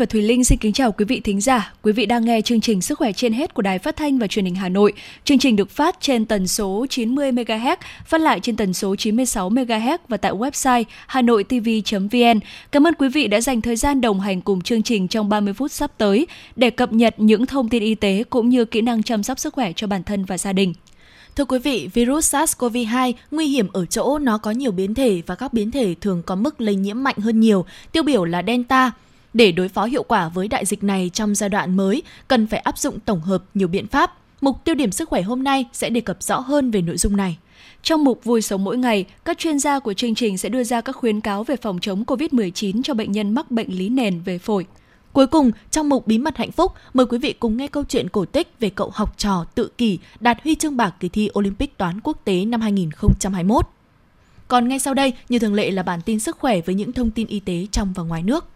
Và Thùy Linh xin kính chào quý vị thính giả. Quý vị đang nghe chương trình Sức khỏe trên hết của Đài Phát thanh và Truyền hình Hà Nội. Chương trình được phát trên tần số 90 MHz, phát lại trên tần số 96 MHz và tại website hanoitv.vn. Cảm ơn quý vị đã dành thời gian đồng hành cùng chương trình trong 30 phút sắp tới để cập nhật những thông tin y tế cũng như kỹ năng chăm sóc sức khỏe cho bản thân và gia đình. Thưa quý vị, virus SARS-CoV-2 nguy hiểm ở chỗ nó có nhiều biến thể và các biến thể thường có mức lây nhiễm mạnh hơn nhiều, tiêu biểu là Delta. Để đối phó hiệu quả với đại dịch này trong giai đoạn mới, cần phải áp dụng tổng hợp nhiều biện pháp. Mục tiêu điểm sức khỏe hôm nay sẽ đề cập rõ hơn về nội dung này. Trong mục Vui sống mỗi ngày, các chuyên gia của chương trình sẽ đưa ra các khuyến cáo về phòng chống COVID-19 cho bệnh nhân mắc bệnh lý nền về phổi. Cuối cùng, trong mục Bí mật hạnh phúc, mời quý vị cùng nghe câu chuyện cổ tích về cậu học trò tự kỷ đạt huy chương bạc kỳ thi Olympic toán quốc tế năm 2021. Còn ngay sau đây, như thường lệ là bản tin sức khỏe với những thông tin y tế trong và ngoài nước.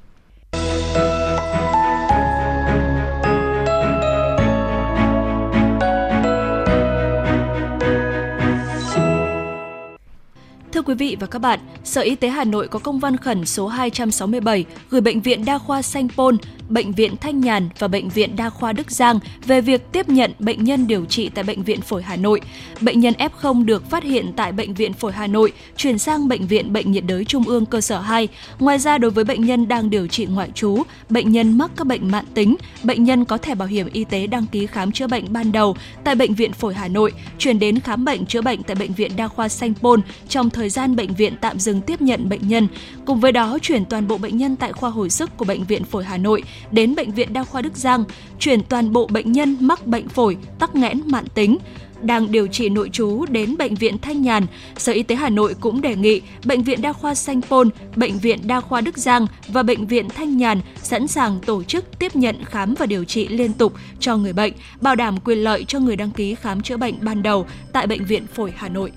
Thưa quý vị và các bạn, Sở Y tế Hà Nội có công văn khẩn số 267 gửi Bệnh viện Đa khoa Sanh Pôn, Bệnh viện Thanh Nhàn và Bệnh viện Đa khoa Đức Giang về việc tiếp nhận bệnh nhân điều trị tại Bệnh viện Phổi Hà Nội. Bệnh nhân F0 được phát hiện tại Bệnh viện Phổi Hà Nội chuyển sang Bệnh viện Bệnh nhiệt đới Trung ương cơ sở 2. Ngoài ra, đối với bệnh nhân đang điều trị ngoại trú, bệnh nhân mắc các bệnh mạng tính, bệnh nhân có thẻ bảo hiểm y tế đăng ký khám chữa bệnh ban đầu tại Bệnh viện Phổi Hà Nội, chuyển đến khám bệnh chữa bệnh tại Bệnh viện Đa khoa Sanh Pôn trong thời gian bệnh viện tạm dừng tiếp nhận bệnh nhân. Cùng với đó, chuyển toàn bộ bệnh nhân tại khoa hồi sức của Bệnh viện Phổi Hà Nội đến Bệnh viện Đa khoa Đức Giang, chuyển toàn bộ bệnh nhân mắc bệnh phổi, tắc nghẽn mạn tính, đang điều trị nội trú đến Bệnh viện Thanh Nhàn. Sở Y tế Hà Nội cũng đề nghị Bệnh viện Đa khoa Sanh Pôn, Bệnh viện Đa khoa Đức Giang và Bệnh viện Thanh Nhàn sẵn sàng tổ chức tiếp nhận khám và điều trị liên tục cho người bệnh, bảo đảm quyền lợi cho người đăng ký khám chữa bệnh ban đầu tại Bệnh viện Phổi Hà Nội.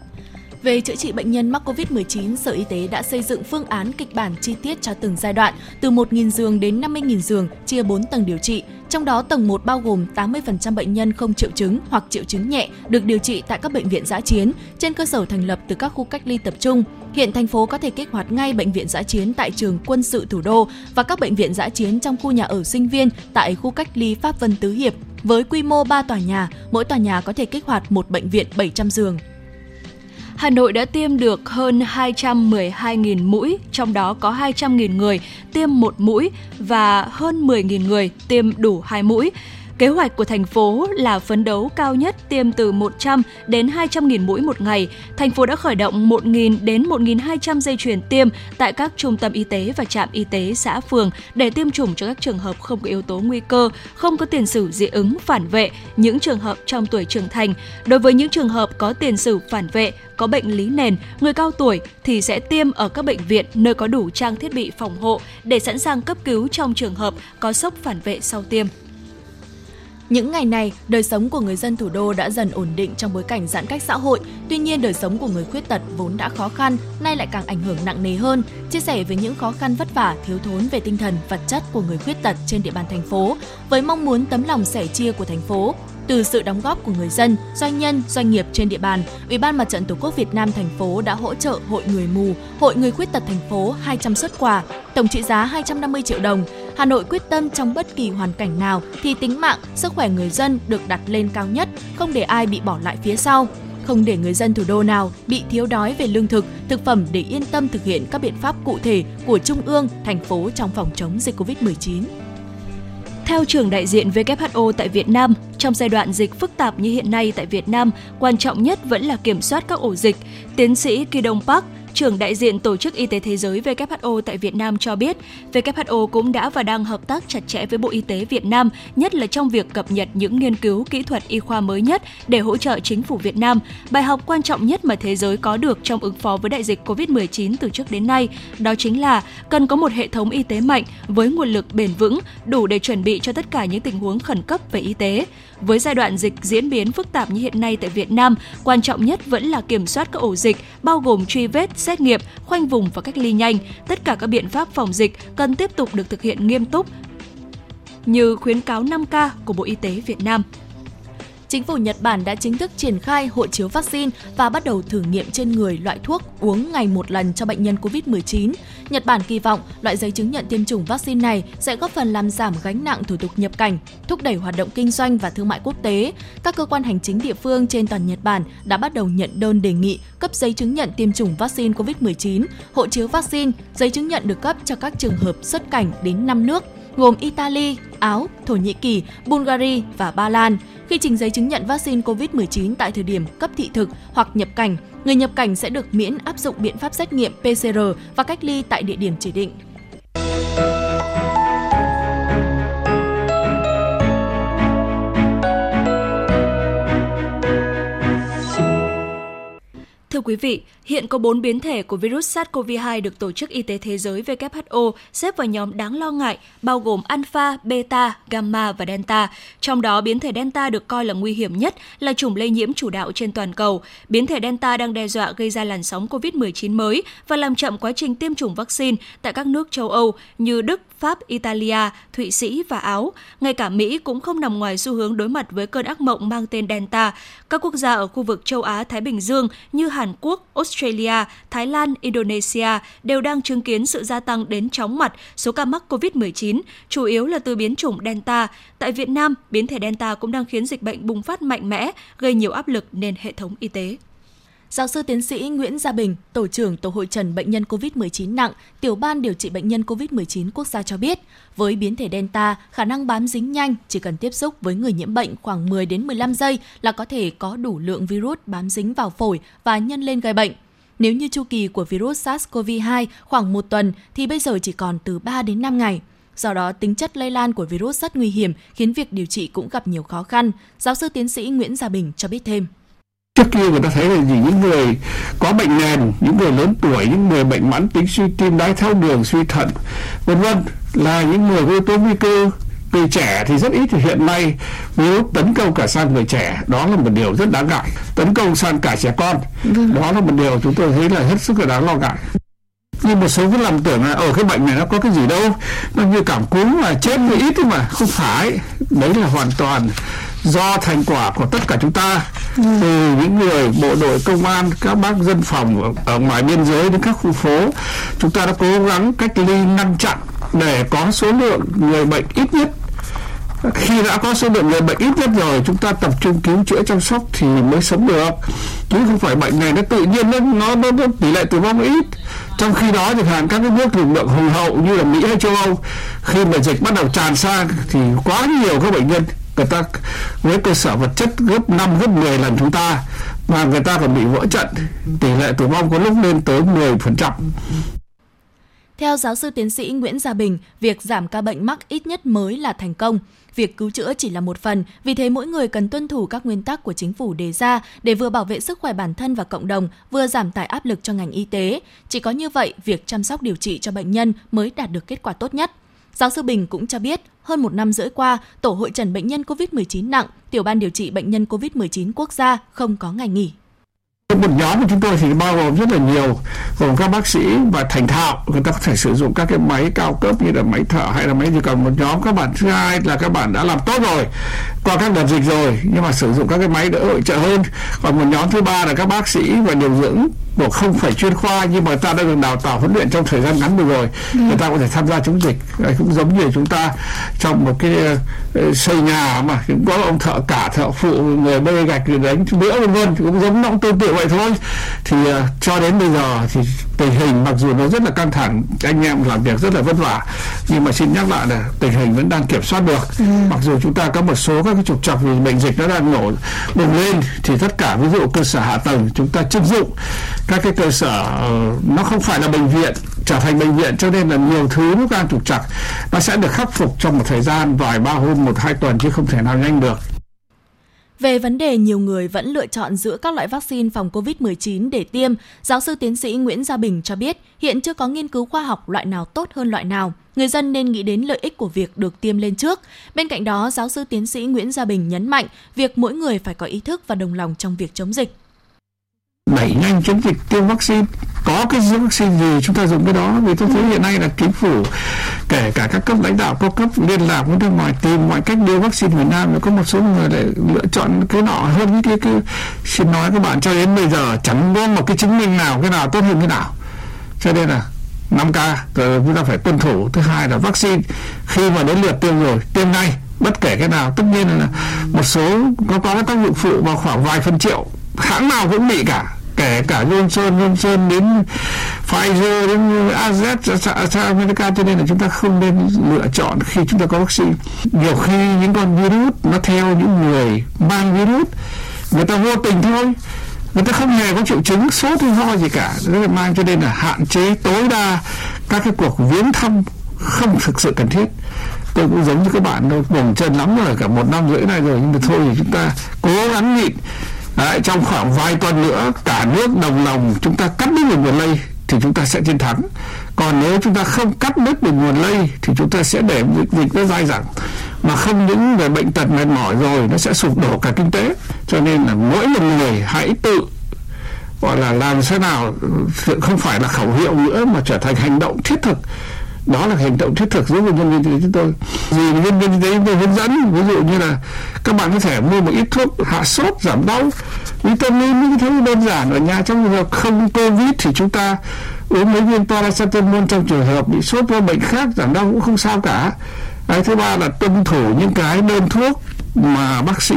Về chữa trị bệnh nhân mắc COVID-19, Sở Y tế đã xây dựng phương án kịch bản chi tiết cho từng giai đoạn, từ 1.000 giường đến 50.000 giường, chia 4 tầng điều trị. Trong đó, tầng 1 bao gồm 80% bệnh nhân không triệu chứng hoặc triệu chứng nhẹ được điều trị tại các bệnh viện giã chiến trên cơ sở thành lập từ các khu cách ly tập trung. Hiện thành phố có thể kích hoạt ngay bệnh viện giã chiến tại trường quân sự thủ đô và các bệnh viện giã chiến trong khu nhà ở sinh viên tại khu cách ly Pháp Vân Tứ Hiệp. Với quy mô 3 tòa nhà, mỗi tòa nhà có thể kích hoạt một bệnh viện 700 giường. Hà Nội đã tiêm được hơn 212.000 mũi, trong đó có 200.000 người tiêm một mũi và hơn 10.000 người tiêm đủ hai mũi. Kế hoạch của thành phố là phấn đấu cao nhất tiêm từ 100 đến 200 nghìn mũi một ngày. Thành phố đã khởi động 1.000 đến 1.200 dây chuyền tiêm tại các trung tâm y tế và trạm y tế xã phường để tiêm chủng cho các trường hợp không có yếu tố nguy cơ, không có tiền sử dị ứng, phản vệ, những trường hợp trong tuổi trưởng thành. Đối với những trường hợp có tiền sử phản vệ, có bệnh lý nền, người cao tuổi thì sẽ tiêm ở các bệnh viện nơi có đủ trang thiết bị phòng hộ để sẵn sàng cấp cứu trong trường hợp có sốc phản vệ sau tiêm. Những ngày này, đời sống của người dân thủ đô đã dần ổn định trong bối cảnh giãn cách xã hội. Tuy nhiên, đời sống của người khuyết tật vốn đã khó khăn, nay lại càng ảnh hưởng nặng nề hơn. Chia sẻ về những khó khăn vất vả, thiếu thốn về tinh thần, vật chất của người khuyết tật trên địa bàn thành phố, với mong muốn tấm lòng sẻ chia của thành phố, từ sự đóng góp của người dân, doanh nhân, doanh nghiệp trên địa bàn, Ủy ban Mặt trận Tổ quốc Việt Nam thành phố đã hỗ trợ Hội người mù, Hội người khuyết tật thành phố 200 xuất quà, tổng trị giá 250 triệu đồng. Hà Nội quyết tâm trong bất kỳ hoàn cảnh nào thì tính mạng, sức khỏe người dân được đặt lên cao nhất, không để ai bị bỏ lại phía sau không để người dân thủ đô nào bị thiếu đói về lương thực, thực phẩm để yên tâm thực hiện các biện pháp cụ thể của Trung ương, thành phố trong phòng chống dịch COVID-19. Theo trưởng đại diện WHO tại Việt Nam, trong giai đoạn dịch phức tạp như hiện nay tại Việt Nam, quan trọng nhất vẫn là kiểm soát các ổ dịch. Tiến sĩ Kỳ Đông Park, trưởng đại diện Tổ chức Y tế Thế giới WHO tại Việt Nam cho biết, WHO cũng đã và đang hợp tác chặt chẽ với Bộ Y tế Việt Nam, nhất là trong việc cập nhật những nghiên cứu kỹ thuật y khoa mới nhất để hỗ trợ chính phủ Việt Nam. Bài học quan trọng nhất mà thế giới có được trong ứng phó với đại dịch COVID-19 từ trước đến nay, đó chính là cần có một hệ thống y tế mạnh với nguồn lực bền vững, đủ để chuẩn bị cho tất cả những tình huống khẩn cấp về y tế. Với giai đoạn dịch diễn biến phức tạp như hiện nay tại Việt Nam, quan trọng nhất vẫn là kiểm soát các ổ dịch, bao gồm truy vết, xét nghiệm, khoanh vùng và cách ly nhanh. Tất cả các biện pháp phòng dịch cần tiếp tục được thực hiện nghiêm túc như khuyến cáo 5K của Bộ Y tế Việt Nam chính phủ Nhật Bản đã chính thức triển khai hộ chiếu vaccine và bắt đầu thử nghiệm trên người loại thuốc uống ngày một lần cho bệnh nhân COVID-19. Nhật Bản kỳ vọng loại giấy chứng nhận tiêm chủng vaccine này sẽ góp phần làm giảm gánh nặng thủ tục nhập cảnh, thúc đẩy hoạt động kinh doanh và thương mại quốc tế. Các cơ quan hành chính địa phương trên toàn Nhật Bản đã bắt đầu nhận đơn đề nghị cấp giấy chứng nhận tiêm chủng vaccine COVID-19, hộ chiếu vaccine, giấy chứng nhận được cấp cho các trường hợp xuất cảnh đến 5 nước gồm Italy, Áo, Thổ Nhĩ Kỳ, Bulgaria và Ba Lan. Khi trình giấy chứng nhận vaccine COVID-19 tại thời điểm cấp thị thực hoặc nhập cảnh, người nhập cảnh sẽ được miễn áp dụng biện pháp xét nghiệm PCR và cách ly tại địa điểm chỉ định. Thưa quý vị, hiện có 4 biến thể của virus SARS-CoV-2 được Tổ chức Y tế Thế giới WHO xếp vào nhóm đáng lo ngại, bao gồm Alpha, Beta, Gamma và Delta. Trong đó, biến thể Delta được coi là nguy hiểm nhất, là chủng lây nhiễm chủ đạo trên toàn cầu. Biến thể Delta đang đe dọa gây ra làn sóng COVID-19 mới và làm chậm quá trình tiêm chủng vaccine tại các nước châu Âu như Đức, Pháp, Italia, Thụy Sĩ và Áo. Ngay cả Mỹ cũng không nằm ngoài xu hướng đối mặt với cơn ác mộng mang tên Delta. Các quốc gia ở khu vực châu Á-Thái Bình Dương như Hàn Hàn Quốc, Australia, Thái Lan, Indonesia đều đang chứng kiến sự gia tăng đến chóng mặt số ca mắc COVID-19, chủ yếu là từ biến chủng Delta. Tại Việt Nam, biến thể Delta cũng đang khiến dịch bệnh bùng phát mạnh mẽ, gây nhiều áp lực lên hệ thống y tế. Giáo sư tiến sĩ Nguyễn Gia Bình, Tổ trưởng Tổ hội trần bệnh nhân COVID-19 nặng, tiểu ban điều trị bệnh nhân COVID-19 quốc gia cho biết, với biến thể Delta, khả năng bám dính nhanh, chỉ cần tiếp xúc với người nhiễm bệnh khoảng 10 đến 15 giây là có thể có đủ lượng virus bám dính vào phổi và nhân lên gây bệnh. Nếu như chu kỳ của virus SARS-CoV-2 khoảng một tuần thì bây giờ chỉ còn từ 3 đến 5 ngày. Do đó, tính chất lây lan của virus rất nguy hiểm, khiến việc điều trị cũng gặp nhiều khó khăn. Giáo sư tiến sĩ Nguyễn Gia Bình cho biết thêm trước kia người ta thấy là gì? Những người có bệnh nền những người lớn tuổi những người bệnh mãn tính suy tim đái tháo đường suy thận vân vân là những người có yếu tố nguy cơ. Người trẻ thì rất ít thì hiện nay virus tấn công cả sang người trẻ đó là một điều rất đáng ngại. Tấn công sang cả trẻ con vâng. đó là một điều chúng tôi thấy là hết sức là đáng lo ngại. Nhưng một số cứ làm tưởng là ở cái bệnh này nó có cái gì đâu? Nó như cảm cúm mà chết thì ít thôi mà. Không phải đấy là hoàn toàn do thành quả của tất cả chúng ta. Ừ. từ những người bộ đội công an các bác dân phòng ở ngoài biên giới đến các khu phố chúng ta đã cố gắng cách ly ngăn chặn để có số lượng người bệnh ít nhất. Khi đã có số lượng người bệnh ít nhất rồi chúng ta tập trung cứu chữa chăm sóc thì mới sống được. Chứ không phải bệnh này nó tự nhiên nó nó, nó, nó tỷ lệ tử vong ít. Trong khi đó thì hạn các cái nước lực lượng hùng hậu như là mỹ hay châu âu khi mà dịch bắt đầu tràn sang thì quá nhiều các bệnh nhân người ta với cơ sở vật chất gấp 5 gấp 10 lần chúng ta và người ta còn bị vỡ trận tỷ lệ tử vong có lúc lên tới 10%. Theo giáo sư tiến sĩ Nguyễn Gia Bình, việc giảm ca bệnh mắc ít nhất mới là thành công. Việc cứu chữa chỉ là một phần, vì thế mỗi người cần tuân thủ các nguyên tắc của chính phủ đề ra để vừa bảo vệ sức khỏe bản thân và cộng đồng, vừa giảm tải áp lực cho ngành y tế. Chỉ có như vậy, việc chăm sóc điều trị cho bệnh nhân mới đạt được kết quả tốt nhất. Giáo sư Bình cũng cho biết, hơn một năm rưỡi qua, Tổ hội trần bệnh nhân COVID-19 nặng, Tiểu ban điều trị bệnh nhân COVID-19 quốc gia không có ngày nghỉ một nhóm của chúng tôi thì bao gồm rất là nhiều gồm các bác sĩ và thành thạo. Người ta có thể sử dụng các cái máy cao cấp như là máy thở hay là máy gì. Còn một nhóm các bạn thứ hai là các bạn đã làm tốt rồi qua các đợt dịch rồi nhưng mà sử dụng các cái máy đỡ hỗ trợ hơn. Còn một nhóm thứ ba là các bác sĩ và điều dưỡng của không phải chuyên khoa nhưng mà ta đã được đào tạo huấn luyện trong thời gian ngắn vừa rồi. Ừ. người ta có thể tham gia chống dịch. Cũng giống như chúng ta trong một cái uh, xây nhà mà cũng có ông thợ cả thợ phụ người bê gạch người đánh đĩa vân vân cũng giống nó cũng tương tự vậy thôi. Thì uh, cho đến bây giờ thì tình hình mặc dù nó rất là căng thẳng anh em làm việc rất là vất vả nhưng mà xin nhắc lại là tình hình vẫn đang kiểm soát được. Ừ. mặc dù chúng ta có một số các cái trục trặc vì bệnh dịch nó đang nổ bùng lên thì tất cả ví dụ cơ sở hạ tầng chúng ta chưng dụng các cái cơ sở ờ, nó không phải là bệnh viện trở thành bệnh viện cho nên là nhiều thứ nó đang trục trặc nó sẽ được khắc phục trong một thời gian vài ba hôm một hai tuần chứ không thể nào nhanh được về vấn đề nhiều người vẫn lựa chọn giữa các loại vaccine phòng COVID-19 để tiêm, giáo sư tiến sĩ Nguyễn Gia Bình cho biết hiện chưa có nghiên cứu khoa học loại nào tốt hơn loại nào. Người dân nên nghĩ đến lợi ích của việc được tiêm lên trước. Bên cạnh đó, giáo sư tiến sĩ Nguyễn Gia Bình nhấn mạnh việc mỗi người phải có ý thức và đồng lòng trong việc chống dịch đẩy nhanh chiến dịch tiêm vaccine. Có cái vaccine gì chúng ta dùng cái đó? Vì tôi thấy hiện nay là chính phủ kể cả các cấp lãnh đạo các cấp liên lạc với nước ngoài tìm mọi cách đưa vaccine Việt Nam. Có một số người lại lựa chọn cái nọ hơn những cái, cái xin nói các bạn cho đến bây giờ chẳng có một cái chứng minh nào cái nào tốt hơn cái nào. Cho nên là 5 k rồi chúng ta phải tuân thủ. Thứ hai là vaccine. Khi mà đến lượt tiêm rồi tiêm ngay bất kể cái nào. Tất nhiên là một số có có cái tác dụng phụ vào khoảng vài phần triệu. Hãng nào cũng bị cả kể cả Johnson Johnson đến Pfizer, đến AstraZeneca cho nên là chúng ta không nên lựa chọn khi chúng ta có vaccine. Nhiều khi những con virus nó theo những người mang virus, người ta vô tình thôi. Người ta không hề có triệu chứng, sốt hay ho gì cả. Rất là mang cho nên là hạn chế tối đa các cái cuộc viếng thăm không thực sự cần thiết. Tôi cũng giống như các bạn đâu bồng chân lắm rồi, cả một năm rưỡi này rồi. Nhưng mà thôi thì chúng ta cố gắng nhịn. Đấy, trong khoảng vài tuần nữa cả nước đồng lòng chúng ta cắt đứt được nguồn lây thì chúng ta sẽ chiến thắng. Còn nếu chúng ta không cắt đứt được nguồn lây thì chúng ta sẽ để dịch, dịch nó dai dẳng. Mà không những về bệnh tật mệt mỏi rồi nó sẽ sụp đổ cả kinh tế. Cho nên là mỗi một người hãy tự gọi là làm thế nào không phải là khẩu hiệu nữa mà trở thành hành động thiết thực đó là hành động thiết thực giúp nhân viên y tế chúng tôi. Vì nhân viên y tế chúng tôi hướng dẫn, ví dụ như là các bạn có thể mua một ít thuốc hạ sốt, giảm đau, vitamin, những thứ đơn giản ở nhà trong trường hợp không covid thì chúng ta uống mấy viên paracetamol trong trường hợp bị sốt do bệnh khác, giảm đau cũng không sao cả. Cái thứ ba là tuân thủ những cái đơn thuốc mà bác sĩ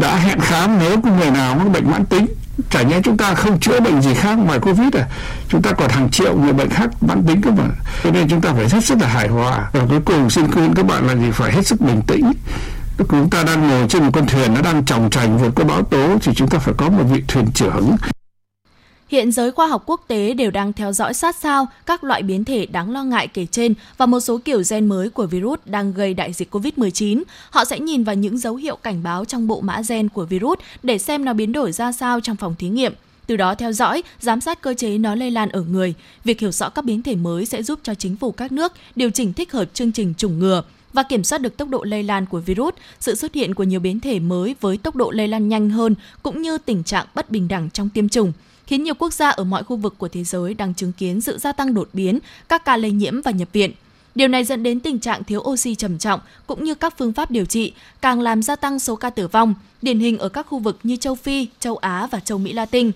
đã hẹn khám nếu có người nào mắc bệnh mãn tính chả nhẽ chúng ta không chữa bệnh gì khác ngoài covid à. Chúng ta còn hàng triệu người bệnh khác mãn tính cơ mà. Cho nên chúng ta phải hết sức là hài hòa. Và cuối cùng xin khuyên các bạn là gì? Phải hết sức bình tĩnh. Chúng ta đang ngồi trên một con thuyền nó đang tròng trành vượt qua bão tố thì chúng ta phải có một vị thuyền trưởng. Hiện giới khoa học quốc tế đều đang theo dõi sát sao các loại biến thể đáng lo ngại kể trên và một số kiểu gen mới của virus đang gây đại dịch COVID-19. Họ sẽ nhìn vào những dấu hiệu cảnh báo trong bộ mã gen của virus để xem nó biến đổi ra sao trong phòng thí nghiệm. Từ đó theo dõi, giám sát cơ chế nó lây lan ở người. Việc hiểu rõ các biến thể mới sẽ giúp cho chính phủ các nước điều chỉnh thích hợp chương trình chủng ngừa và kiểm soát được tốc độ lây lan của virus, sự xuất hiện của nhiều biến thể mới với tốc độ lây lan nhanh hơn cũng như tình trạng bất bình đẳng trong tiêm chủng khiến nhiều quốc gia ở mọi khu vực của thế giới đang chứng kiến sự gia tăng đột biến các ca lây nhiễm và nhập viện. Điều này dẫn đến tình trạng thiếu oxy trầm trọng cũng như các phương pháp điều trị, càng làm gia tăng số ca tử vong, điển hình ở các khu vực như châu Phi, châu Á và châu Mỹ Latin.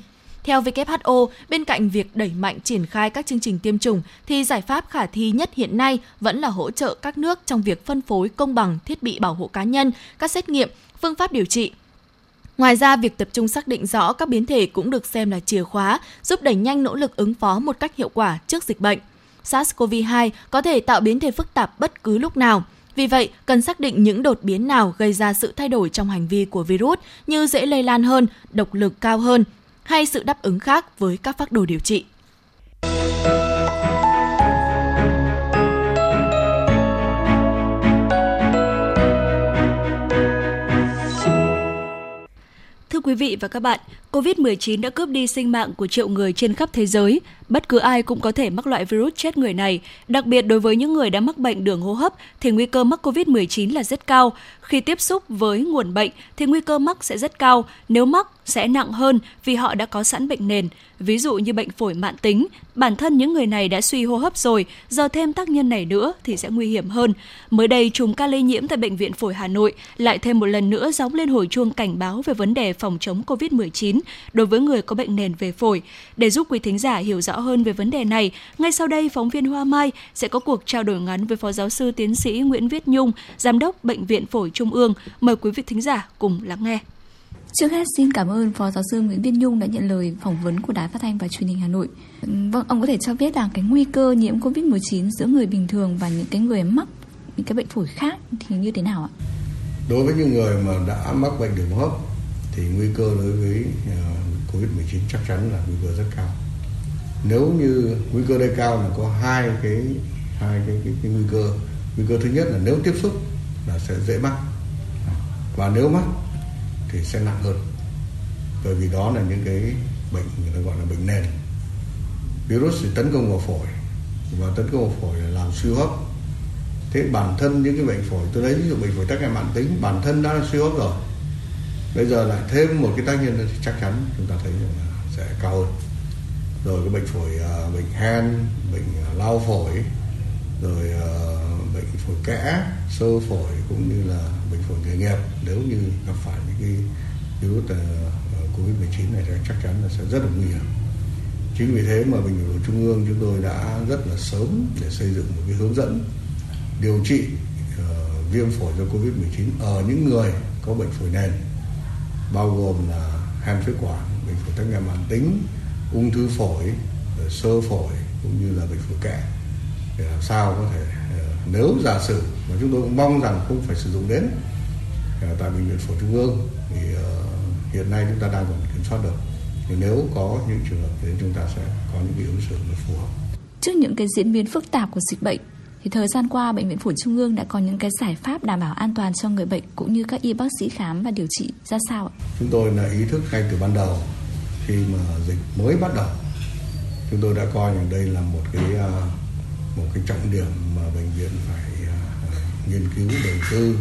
Theo WHO, bên cạnh việc đẩy mạnh triển khai các chương trình tiêm chủng thì giải pháp khả thi nhất hiện nay vẫn là hỗ trợ các nước trong việc phân phối công bằng thiết bị bảo hộ cá nhân, các xét nghiệm, phương pháp điều trị Ngoài ra, việc tập trung xác định rõ các biến thể cũng được xem là chìa khóa giúp đẩy nhanh nỗ lực ứng phó một cách hiệu quả trước dịch bệnh. SARS-CoV-2 có thể tạo biến thể phức tạp bất cứ lúc nào. Vì vậy, cần xác định những đột biến nào gây ra sự thay đổi trong hành vi của virus như dễ lây lan hơn, độc lực cao hơn hay sự đáp ứng khác với các phác đồ điều trị. Thưa quý vị và các bạn, COVID-19 đã cướp đi sinh mạng của triệu người trên khắp thế giới. Bất cứ ai cũng có thể mắc loại virus chết người này. Đặc biệt đối với những người đã mắc bệnh đường hô hấp thì nguy cơ mắc COVID-19 là rất cao. Khi tiếp xúc với nguồn bệnh thì nguy cơ mắc sẽ rất cao. Nếu mắc sẽ nặng hơn vì họ đã có sẵn bệnh nền. Ví dụ như bệnh phổi mạn tính, bản thân những người này đã suy hô hấp rồi, giờ thêm tác nhân này nữa thì sẽ nguy hiểm hơn. Mới đây, chùm ca lây nhiễm tại Bệnh viện Phổi Hà Nội lại thêm một lần nữa gióng lên hồi chuông cảnh báo về vấn đề phòng chống COVID-19 đối với người có bệnh nền về phổi. Để giúp quý thính giả hiểu rõ hơn về vấn đề này, ngay sau đây phóng viên Hoa Mai sẽ có cuộc trao đổi ngắn với Phó Giáo sư Tiến sĩ Nguyễn Viết Nhung, Giám đốc Bệnh viện Phổi Trung ương. Mời quý vị thính giả cùng lắng nghe. Trước hết xin cảm ơn Phó Giáo sư Nguyễn Viết Nhung đã nhận lời phỏng vấn của Đài Phát thanh và Truyền hình Hà Nội. Vâng, ông có thể cho biết là cái nguy cơ nhiễm COVID-19 giữa người bình thường và những cái người mắc những cái bệnh phổi khác thì như thế nào ạ? Đối với những người mà đã mắc bệnh đường hô hấp thì nguy cơ đối với uh, Covid-19 chắc chắn là nguy cơ rất cao. Nếu như nguy cơ đây cao là có hai cái hai cái, cái, cái nguy cơ. Nguy cơ thứ nhất là nếu tiếp xúc là sẽ dễ mắc. Và nếu mắc thì sẽ nặng hơn. Bởi vì đó là những cái bệnh người ta gọi là bệnh nền. Virus thì tấn công vào phổi. Và tấn công vào phổi là làm suy hấp. Thế bản thân những cái bệnh phổi tôi lấy ví dụ bệnh phổi tắc nghẽn mạng tính bản thân đã là suy hấp rồi. Bây giờ lại thêm một cái tác nhân thì chắc chắn chúng ta thấy là sẽ cao hơn rồi cái bệnh phổi à, bệnh hen bệnh à, lao phổi rồi à, bệnh phổi kẽ sơ phổi cũng như là bệnh phổi nghề nghiệp. Nếu như gặp phải những cái virus covid 19 này thì chắc chắn là sẽ rất là nguy hiểm. Chính vì thế mà bệnh viện trung ương chúng tôi đã rất là sớm để xây dựng một cái hướng dẫn điều trị uh, viêm phổi do covid 19 ở những người có bệnh phổi nền bao gồm là hen phế quản bệnh phổi tắc nghẽn mãn tính ung thư phổi sơ phổi cũng như là bệnh phổi kẽ để làm sao có thể nếu giả sử mà chúng tôi cũng mong rằng không phải sử dụng đến tại bệnh viện phổi trung ương thì hiện nay chúng ta đang còn kiểm soát được. Thì nếu có những trường hợp đến chúng ta sẽ có những ứng xử phù hợp. Trước những cái diễn biến phức tạp của dịch bệnh thì thời gian qua bệnh viện phổi trung ương đã có những cái giải pháp đảm bảo an toàn cho người bệnh cũng như các y bác sĩ khám và điều trị ra sao ạ? Chúng tôi là ý thức ngay từ ban đầu khi mà dịch mới bắt đầu. Chúng tôi đã coi rằng đây là một cái à, một cái trọng điểm mà bệnh viện phải à, nghiên cứu, đầu tư.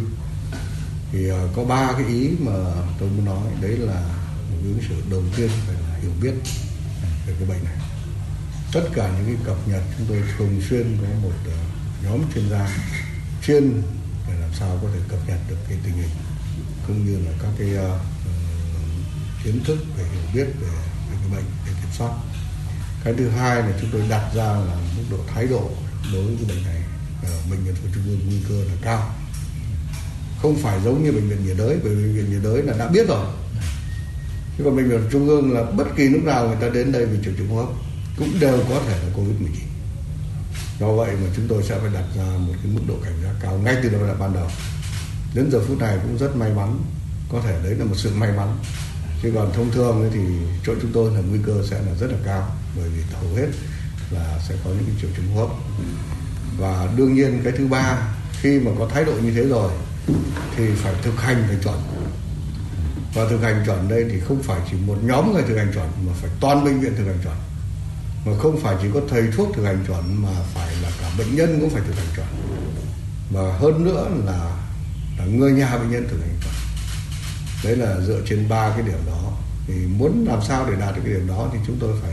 Thì à, có ba cái ý mà tôi muốn nói. Đấy là một ứng xử đầu tiên phải là hiểu biết về cái bệnh này. Tất cả những cái cập nhật chúng tôi thường xuyên có một nhóm chuyên gia chuyên để làm sao có thể cập nhật được cái tình hình, cũng như là các cái kiến thức về hiểu biết về, về cái bệnh để kiểm soát. Cái thứ hai là chúng tôi đặt ra là mức độ thái độ đối với bệnh này ở bệnh viện phổi trung ương nguy cơ là cao. Không phải giống như bệnh viện nhiệt đới bởi vì bệnh viện nhiệt đới là đã biết rồi. Chứ còn bệnh viện trung ương là bất kỳ lúc nào người ta đến đây vì triệu chứng hô hấp cũng đều có thể là covid 19 do vậy mà chúng tôi sẽ phải đặt ra một cái mức độ cảnh giác cao ngay từ đầu ban đầu. Đến giờ phút này cũng rất may mắn có thể đấy là một sự may mắn chứ còn thông thường thì chỗ chúng tôi là nguy cơ sẽ là rất là cao bởi vì hầu hết là sẽ có những triệu chứng hô hấp. Và đương nhiên cái thứ ba khi mà có thái độ như thế rồi thì phải thực hành phải chuẩn. Và thực hành chuẩn đây thì không phải chỉ một nhóm người thực hành chuẩn mà phải toàn bệnh viện thực hành chuẩn. Mà không phải chỉ có thầy thuốc thực hành chuẩn mà phải là cả bệnh nhân cũng phải thực hành chuẩn. Và hơn nữa là, là người nhà bệnh nhân thực hành đấy là dựa trên ba cái điểm đó. Thì muốn làm sao để đạt được cái điểm đó thì chúng tôi phải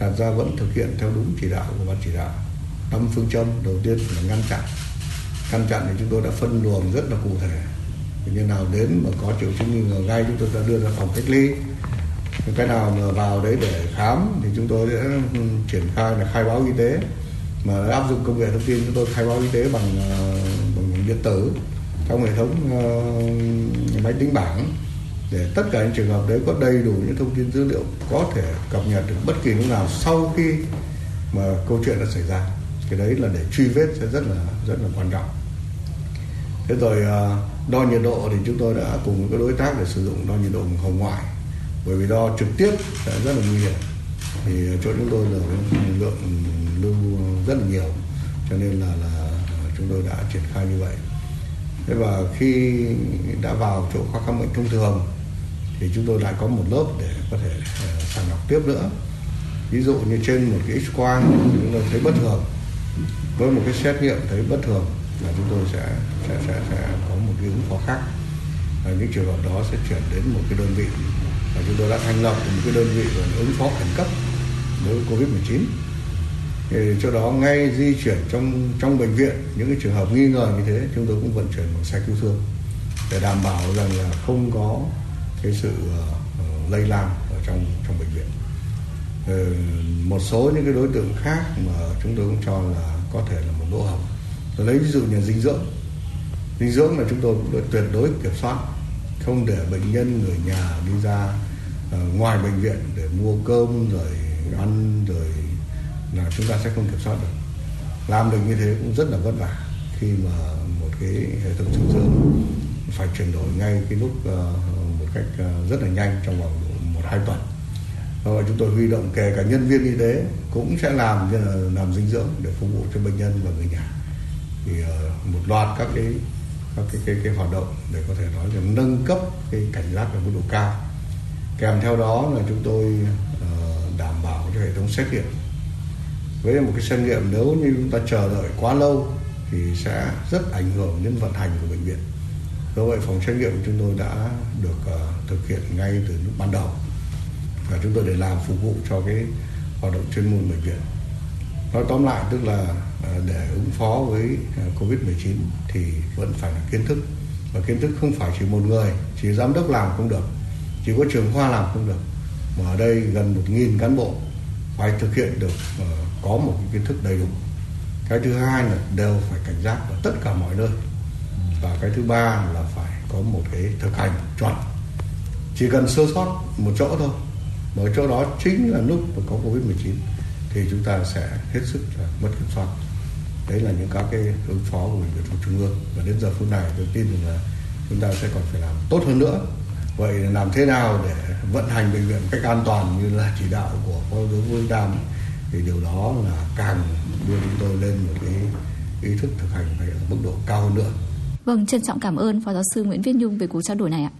đặt ra vẫn thực hiện theo đúng chỉ đạo của ban chỉ đạo. Năm phương châm, đầu tiên là ngăn chặn. Ngăn chặn thì chúng tôi đã phân luồng rất là cụ thể. Bệnh nào đến mà có triệu chứng nghi ngờ ngay, chúng tôi đã đưa ra phòng cách ly. Cái nào mà vào đấy để khám thì chúng tôi sẽ ừ, triển khai là khai báo y tế. Mà áp dụng công nghệ thông tin, chúng tôi khai báo y tế bằng ờ, bằng điện tử trong hệ thống uh, máy tính bảng để tất cả những trường hợp đấy có đầy đủ những thông tin dữ liệu có thể cập nhật được bất kỳ lúc nào sau khi mà câu chuyện đã xảy ra. Cái đấy là để truy vết sẽ rất là rất là quan trọng. Thế rồi ờ, đo nhiệt độ thì chúng tôi đã cùng với các đối tác để sử dụng đo nhiệt độ hồng ngoại bởi vì đo trực tiếp sẽ rất là nguy hiểm. Thì chỗ chúng tôi là lượng lưu rất là nhiều cho nên là là chúng tôi đã triển khai như vậy và khi đã vào chỗ khoa khám bệnh thông thường thì chúng tôi lại có một lớp để có thể ờ, sàng lọc tiếp nữa. Ví dụ như trên một cái x quang chúng tôi thấy bất thường. Với một cái xét nghiệm thấy bất thường là chúng tôi sẽ sẽ sẽ, sẽ có một cái ứng phó khác. Và những trường hợp đó sẽ chuyển đến một cái đơn vị. Và chúng tôi đã thành lập một cái đơn vị ứng phó khẩn cấp đối với covid 19 cho đó ngay di chuyển trong trong bệnh viện những cái trường hợp nghi ngờ như thế chúng tôi cũng vận chuyển bằng xe cứu thương để đảm bảo rằng là không có cái sự uh, lây lan ở trong trong bệnh viện. Uh, một số những cái đối tượng khác mà chúng tôi cũng cho là có thể là một lỗ hổng. Tôi lấy ví dụ như dinh dưỡng. Dinh dưỡng là chúng tôi cũng tuyệt đối kiểm soát không để bệnh nhân người nhà đi ra uh, ngoài bệnh viện để mua cơm rồi ăn rồi là chúng ta sẽ không kiểm soát được. Làm được như thế cũng rất là vất vả khi mà một cái hệ thống dinh dưỡng phải chuyển đổi ngay cái lúc ờ, một cách ờ, rất là nhanh trong vòng một hai tuần. Và chúng tôi huy động kể cả nhân viên y tế cũng sẽ làm làm dinh dưỡng để phục vụ cho bệnh nhân và người nhà. Thì ờ, một loạt các cái các cái cái, cái hoạt động để có thể nói là nâng cấp cái cảnh giác ở mức độ cao. Kèm theo đó là chúng tôi đảm bảo cho hệ thống xét nghiệm với một cái xét nghiệm nếu như chúng ta chờ đợi quá lâu thì sẽ rất ảnh hưởng đến vận hành của bệnh viện. Do vậy phòng xét nghiệm của chúng tôi đã được uh, thực hiện ngay từ lúc ban đầu. Và chúng tôi để làm phục vụ cho cái hoạt động chuyên môn bệnh viện. Nói tóm lại tức là uh, để ứng phó với ờ, uh, Covid-19 thì vẫn phải là kiến thức. Và kiến thức không phải chỉ một người chỉ giám đốc làm không được chỉ có trường khoa làm không được. Mà ở đây gần một nghìn cán bộ phải thực hiện được uh, có một cái kiến thức đầy đủ. Cái thứ hai là đều phải cảnh giác ở tất cả mọi nơi. Và cái thứ ba là phải có một cái thực hành chuẩn. Chỉ cần sơ sót một chỗ thôi. Mà chỗ đó chính là lúc mà có covid 19 thì chúng ta sẽ hết sức là mất kiểm soát. Đấy là những các cái ứng phó của bệnh viện trung ương. Và đến giờ phút này tôi tin là chúng ta sẽ còn phải làm tốt hơn nữa. Vậy làm thế nào để vận hành bệnh viện cách an toàn như là chỉ đạo của phó giáo vương đam thì điều đó là càng đưa chúng tôi lên một cái ý thức thực hành phải ở mức độ cao hơn nữa Vâng, trân trọng cảm ơn Phó Giáo sư Nguyễn Viết Nhung về cuộc trao đổi này ạ.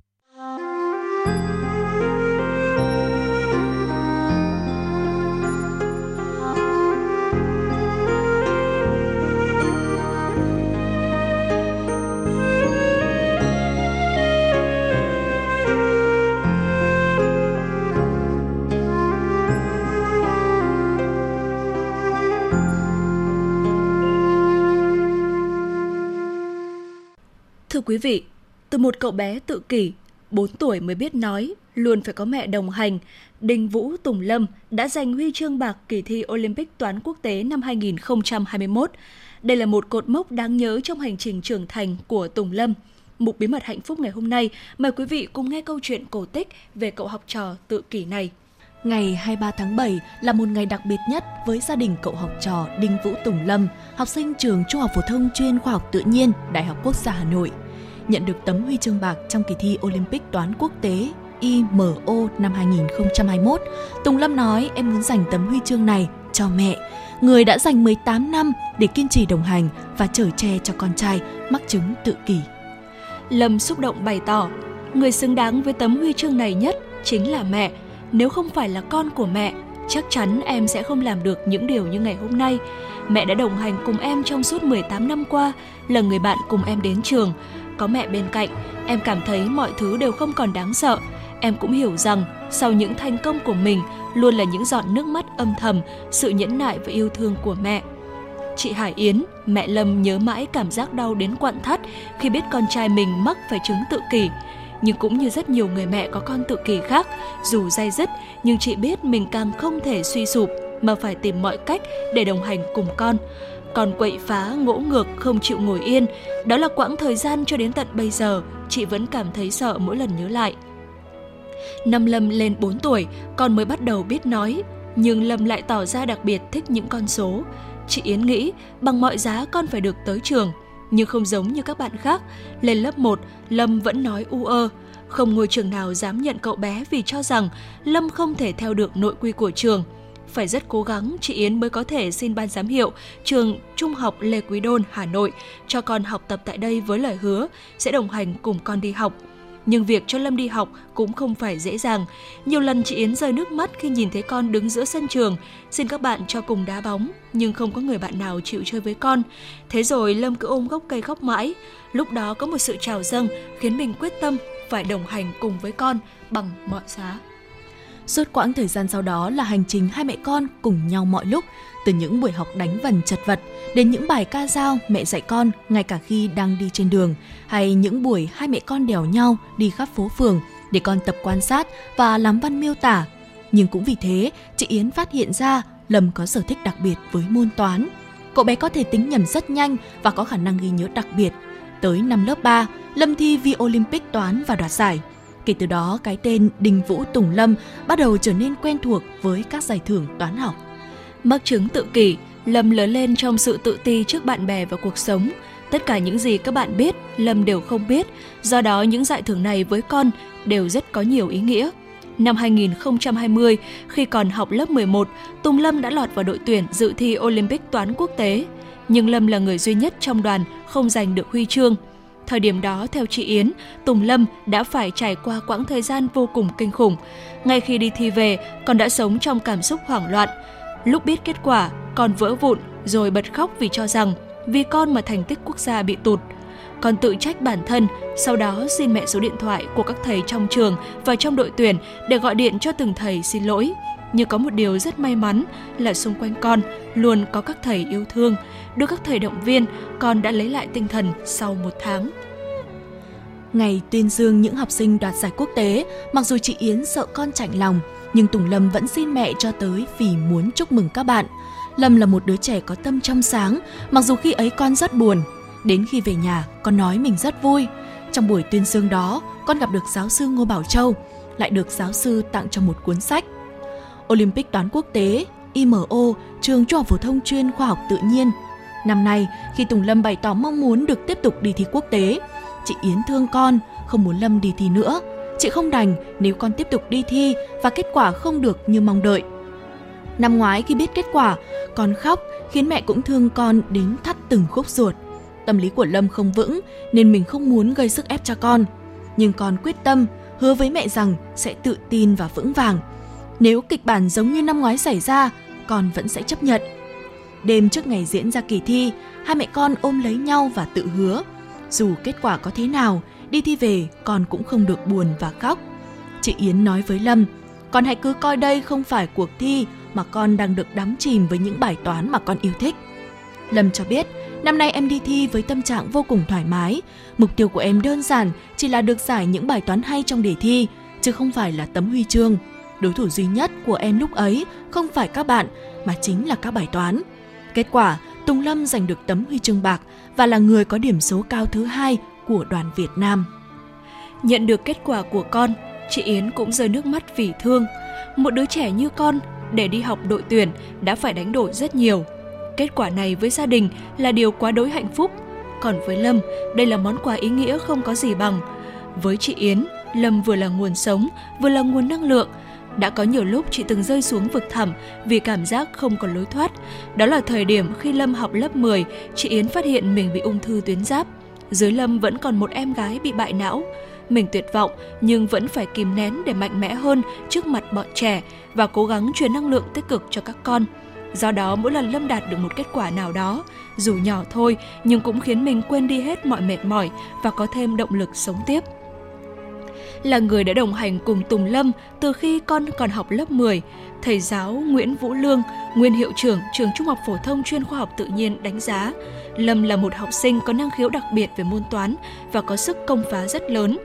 Quý vị, từ một cậu bé tự kỷ, 4 tuổi mới biết nói, luôn phải có mẹ đồng hành, Đinh Vũ Tùng Lâm đã giành huy chương bạc kỳ thi Olympic toán quốc tế năm 2021. Đây là một cột mốc đáng nhớ trong hành trình trưởng thành của Tùng Lâm. Mục Bí mật hạnh phúc ngày hôm nay, mời quý vị cùng nghe câu chuyện cổ tích về cậu học trò tự kỷ này. Ngày 23 tháng 7 là một ngày đặc biệt nhất với gia đình cậu học trò Đinh Vũ Tùng Lâm, học sinh trường Trung học phổ thông chuyên khoa học tự nhiên, Đại học Quốc gia Hà Nội. Nhận được tấm huy chương bạc trong kỳ thi Olympic toán quốc tế IMO năm 2021, Tùng Lâm nói em muốn dành tấm huy chương này cho mẹ, người đã dành 18 năm để kiên trì đồng hành và chở che cho con trai mắc chứng tự kỷ. Lâm xúc động bày tỏ, người xứng đáng với tấm huy chương này nhất chính là mẹ. Nếu không phải là con của mẹ, chắc chắn em sẽ không làm được những điều như ngày hôm nay. Mẹ đã đồng hành cùng em trong suốt 18 năm qua, là người bạn cùng em đến trường. Có mẹ bên cạnh, em cảm thấy mọi thứ đều không còn đáng sợ. Em cũng hiểu rằng sau những thành công của mình luôn là những giọt nước mắt âm thầm, sự nhẫn nại và yêu thương của mẹ. Chị Hải Yến, mẹ Lâm nhớ mãi cảm giác đau đến quặn thắt khi biết con trai mình mắc phải chứng tự kỷ. Nhưng cũng như rất nhiều người mẹ có con tự kỷ khác, dù dai dứt nhưng chị biết mình càng không thể suy sụp mà phải tìm mọi cách để đồng hành cùng con. Còn quậy phá, ngỗ ngược, không chịu ngồi yên, đó là quãng thời gian cho đến tận bây giờ, chị vẫn cảm thấy sợ mỗi lần nhớ lại. Năm Lâm lên 4 tuổi, con mới bắt đầu biết nói, nhưng Lâm lại tỏ ra đặc biệt thích những con số. Chị Yến nghĩ bằng mọi giá con phải được tới trường, nhưng không giống như các bạn khác. Lên lớp 1, Lâm vẫn nói u ơ. Không ngôi trường nào dám nhận cậu bé vì cho rằng Lâm không thể theo được nội quy của trường. Phải rất cố gắng, chị Yến mới có thể xin ban giám hiệu trường Trung học Lê Quý Đôn, Hà Nội cho con học tập tại đây với lời hứa sẽ đồng hành cùng con đi học. Nhưng việc cho Lâm đi học cũng không phải dễ dàng. Nhiều lần chị Yến rơi nước mắt khi nhìn thấy con đứng giữa sân trường, xin các bạn cho cùng đá bóng, nhưng không có người bạn nào chịu chơi với con. Thế rồi Lâm cứ ôm gốc cây khóc mãi. Lúc đó có một sự trào dâng khiến mình quyết tâm phải đồng hành cùng với con bằng mọi giá. Suốt quãng thời gian sau đó là hành trình hai mẹ con cùng nhau mọi lúc, từ những buổi học đánh vần chật vật đến những bài ca dao mẹ dạy con ngay cả khi đang đi trên đường, hay những buổi hai mẹ con đèo nhau đi khắp phố phường để con tập quan sát và làm văn miêu tả. Nhưng cũng vì thế, chị Yến phát hiện ra Lâm có sở thích đặc biệt với môn toán. Cậu bé có thể tính nhầm rất nhanh và có khả năng ghi nhớ đặc biệt. Tới năm lớp 3, Lâm thi vi Olympic toán và đoạt giải. Kể từ đó, cái tên Đinh Vũ Tùng Lâm bắt đầu trở nên quen thuộc với các giải thưởng toán học. Mắc chứng tự kỷ, Lâm lớn lên trong sự tự ti trước bạn bè và cuộc sống. Tất cả những gì các bạn biết, Lâm đều không biết, do đó những giải thưởng này với con đều rất có nhiều ý nghĩa. Năm 2020, khi còn học lớp 11, Tùng Lâm đã lọt vào đội tuyển dự thi Olympic toán quốc tế. Nhưng Lâm là người duy nhất trong đoàn không giành được huy chương. Thời điểm đó, theo chị Yến, Tùng Lâm đã phải trải qua quãng thời gian vô cùng kinh khủng. Ngay khi đi thi về, con đã sống trong cảm xúc hoảng loạn. Lúc biết kết quả, con vỡ vụn rồi bật khóc vì cho rằng vì con mà thành tích quốc gia bị tụt. Con tự trách bản thân, sau đó xin mẹ số điện thoại của các thầy trong trường và trong đội tuyển để gọi điện cho từng thầy xin lỗi. Nhưng có một điều rất may mắn là xung quanh con luôn có các thầy yêu thương, đưa các thầy động viên, con đã lấy lại tinh thần sau một tháng. Ngày tuyên dương những học sinh đoạt giải quốc tế, mặc dù chị Yến sợ con chạnh lòng, nhưng Tùng Lâm vẫn xin mẹ cho tới vì muốn chúc mừng các bạn. Lâm là một đứa trẻ có tâm trong sáng, mặc dù khi ấy con rất buồn. Đến khi về nhà, con nói mình rất vui. Trong buổi tuyên dương đó, con gặp được giáo sư Ngô Bảo Châu, lại được giáo sư tặng cho một cuốn sách. Olympic toán quốc tế, IMO, trường Trung học phổ thông chuyên khoa học tự nhiên. Năm nay, khi Tùng Lâm bày tỏ mong muốn được tiếp tục đi thi quốc tế, chị Yến thương con, không muốn Lâm đi thi nữa. Chị không đành nếu con tiếp tục đi thi và kết quả không được như mong đợi. Năm ngoái khi biết kết quả, con khóc khiến mẹ cũng thương con đến thắt từng khúc ruột. Tâm lý của Lâm không vững nên mình không muốn gây sức ép cho con. Nhưng con quyết tâm, hứa với mẹ rằng sẽ tự tin và vững vàng. Nếu kịch bản giống như năm ngoái xảy ra, con vẫn sẽ chấp nhận. Đêm trước ngày diễn ra kỳ thi, hai mẹ con ôm lấy nhau và tự hứa. Dù kết quả có thế nào, đi thi về con cũng không được buồn và khóc. Chị Yến nói với Lâm, con hãy cứ coi đây không phải cuộc thi mà con đang được đắm chìm với những bài toán mà con yêu thích. Lâm cho biết, năm nay em đi thi với tâm trạng vô cùng thoải mái. Mục tiêu của em đơn giản chỉ là được giải những bài toán hay trong đề thi, chứ không phải là tấm huy chương. Đối thủ duy nhất của em lúc ấy không phải các bạn, mà chính là các bài toán. Kết quả, Tùng Lâm giành được tấm huy chương bạc và là người có điểm số cao thứ hai của đoàn Việt Nam. Nhận được kết quả của con, chị Yến cũng rơi nước mắt vì thương. Một đứa trẻ như con để đi học đội tuyển đã phải đánh đổi rất nhiều. Kết quả này với gia đình là điều quá đối hạnh phúc. Còn với Lâm, đây là món quà ý nghĩa không có gì bằng. Với chị Yến, Lâm vừa là nguồn sống, vừa là nguồn năng lượng. Đã có nhiều lúc chị từng rơi xuống vực thẳm vì cảm giác không còn lối thoát. Đó là thời điểm khi Lâm học lớp 10, chị Yến phát hiện mình bị ung thư tuyến giáp. Dưới Lâm vẫn còn một em gái bị bại não. Mình tuyệt vọng nhưng vẫn phải kìm nén để mạnh mẽ hơn trước mặt bọn trẻ và cố gắng truyền năng lượng tích cực cho các con. Do đó mỗi lần Lâm đạt được một kết quả nào đó, dù nhỏ thôi nhưng cũng khiến mình quên đi hết mọi mệt mỏi và có thêm động lực sống tiếp. Là người đã đồng hành cùng Tùng Lâm từ khi con còn học lớp 10, thầy giáo Nguyễn Vũ Lương, nguyên hiệu trưởng trường Trung học phổ thông chuyên khoa học tự nhiên đánh giá Lâm là một học sinh có năng khiếu đặc biệt về môn toán và có sức công phá rất lớn.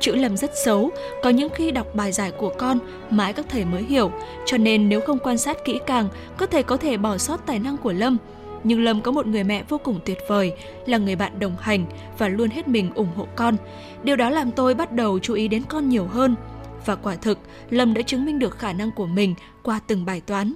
Chữ Lâm rất xấu, có những khi đọc bài giải của con mãi các thầy mới hiểu, cho nên nếu không quan sát kỹ càng, các thầy có thể bỏ sót tài năng của Lâm. Nhưng Lâm có một người mẹ vô cùng tuyệt vời, là người bạn đồng hành và luôn hết mình ủng hộ con. Điều đó làm tôi bắt đầu chú ý đến con nhiều hơn. Và quả thực, Lâm đã chứng minh được khả năng của mình qua từng bài toán.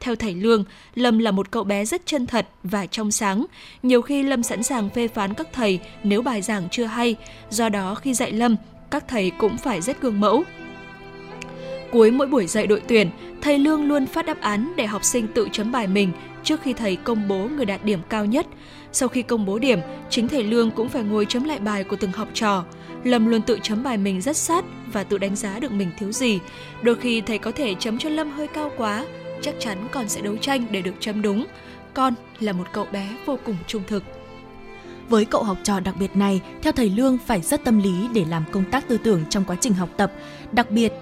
Theo thầy Lương, Lâm là một cậu bé rất chân thật và trong sáng. Nhiều khi Lâm sẵn sàng phê phán các thầy nếu bài giảng chưa hay, do đó khi dạy Lâm, các thầy cũng phải rất gương mẫu. Cuối mỗi buổi dạy đội tuyển, thầy Lương luôn phát đáp án để học sinh tự chấm bài mình trước khi thầy công bố người đạt điểm cao nhất. Sau khi công bố điểm, chính thầy Lương cũng phải ngồi chấm lại bài của từng học trò. Lâm luôn tự chấm bài mình rất sát và tự đánh giá được mình thiếu gì. Đôi khi thầy có thể chấm cho Lâm hơi cao quá, chắc chắn con sẽ đấu tranh để được chấm đúng. Con là một cậu bé vô cùng trung thực. Với cậu học trò đặc biệt này, theo thầy Lương phải rất tâm lý để làm công tác tư tưởng trong quá trình học tập. Đặc biệt,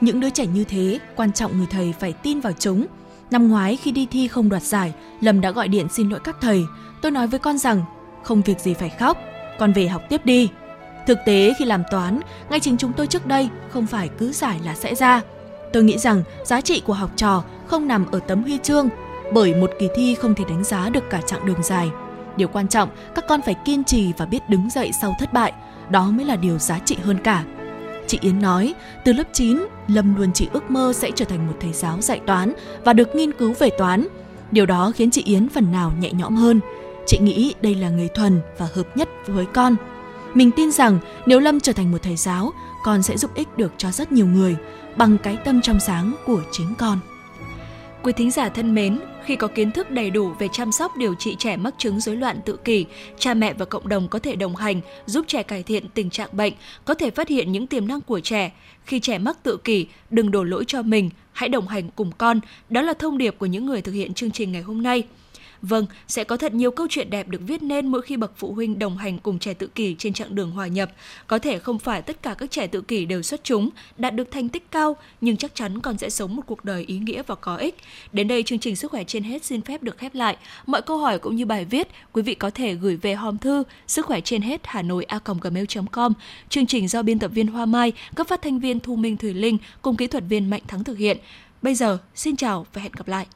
những đứa trẻ như thế, quan trọng người thầy phải tin vào chúng. Năm ngoái khi đi thi không đoạt giải, Lâm đã gọi điện xin lỗi các thầy. Tôi nói với con rằng, không việc gì phải khóc, con về học tiếp đi. Thực tế khi làm toán, ngay chính chúng tôi trước đây không phải cứ giải là sẽ ra. Tôi nghĩ rằng giá trị của học trò không nằm ở tấm huy chương, bởi một kỳ thi không thể đánh giá được cả chặng đường dài. Điều quan trọng, các con phải kiên trì và biết đứng dậy sau thất bại, đó mới là điều giá trị hơn cả. Chị Yến nói, từ lớp 9, Lâm luôn chỉ ước mơ sẽ trở thành một thầy giáo dạy toán và được nghiên cứu về toán. Điều đó khiến chị Yến phần nào nhẹ nhõm hơn. Chị nghĩ đây là người thuần và hợp nhất với con. Mình tin rằng nếu Lâm trở thành một thầy giáo, con sẽ giúp ích được cho rất nhiều người bằng cái tâm trong sáng của chính con. Quý thính giả thân mến, khi có kiến thức đầy đủ về chăm sóc điều trị trẻ mắc chứng rối loạn tự kỷ, cha mẹ và cộng đồng có thể đồng hành, giúp trẻ cải thiện tình trạng bệnh, có thể phát hiện những tiềm năng của trẻ. Khi trẻ mắc tự kỷ, đừng đổ lỗi cho mình, hãy đồng hành cùng con. Đó là thông điệp của những người thực hiện chương trình ngày hôm nay. Vâng, sẽ có thật nhiều câu chuyện đẹp được viết nên mỗi khi bậc phụ huynh đồng hành cùng trẻ tự kỷ trên chặng đường hòa nhập. Có thể không phải tất cả các trẻ tự kỷ đều xuất chúng, đạt được thành tích cao, nhưng chắc chắn còn sẽ sống một cuộc đời ý nghĩa và có ích. Đến đây chương trình sức khỏe trên hết xin phép được khép lại. Mọi câu hỏi cũng như bài viết, quý vị có thể gửi về hòm thư sức khỏe trên hết hà nội a gmail.com. Chương trình do biên tập viên Hoa Mai, các phát thanh viên Thu Minh Thùy Linh cùng kỹ thuật viên Mạnh Thắng thực hiện. Bây giờ, xin chào và hẹn gặp lại.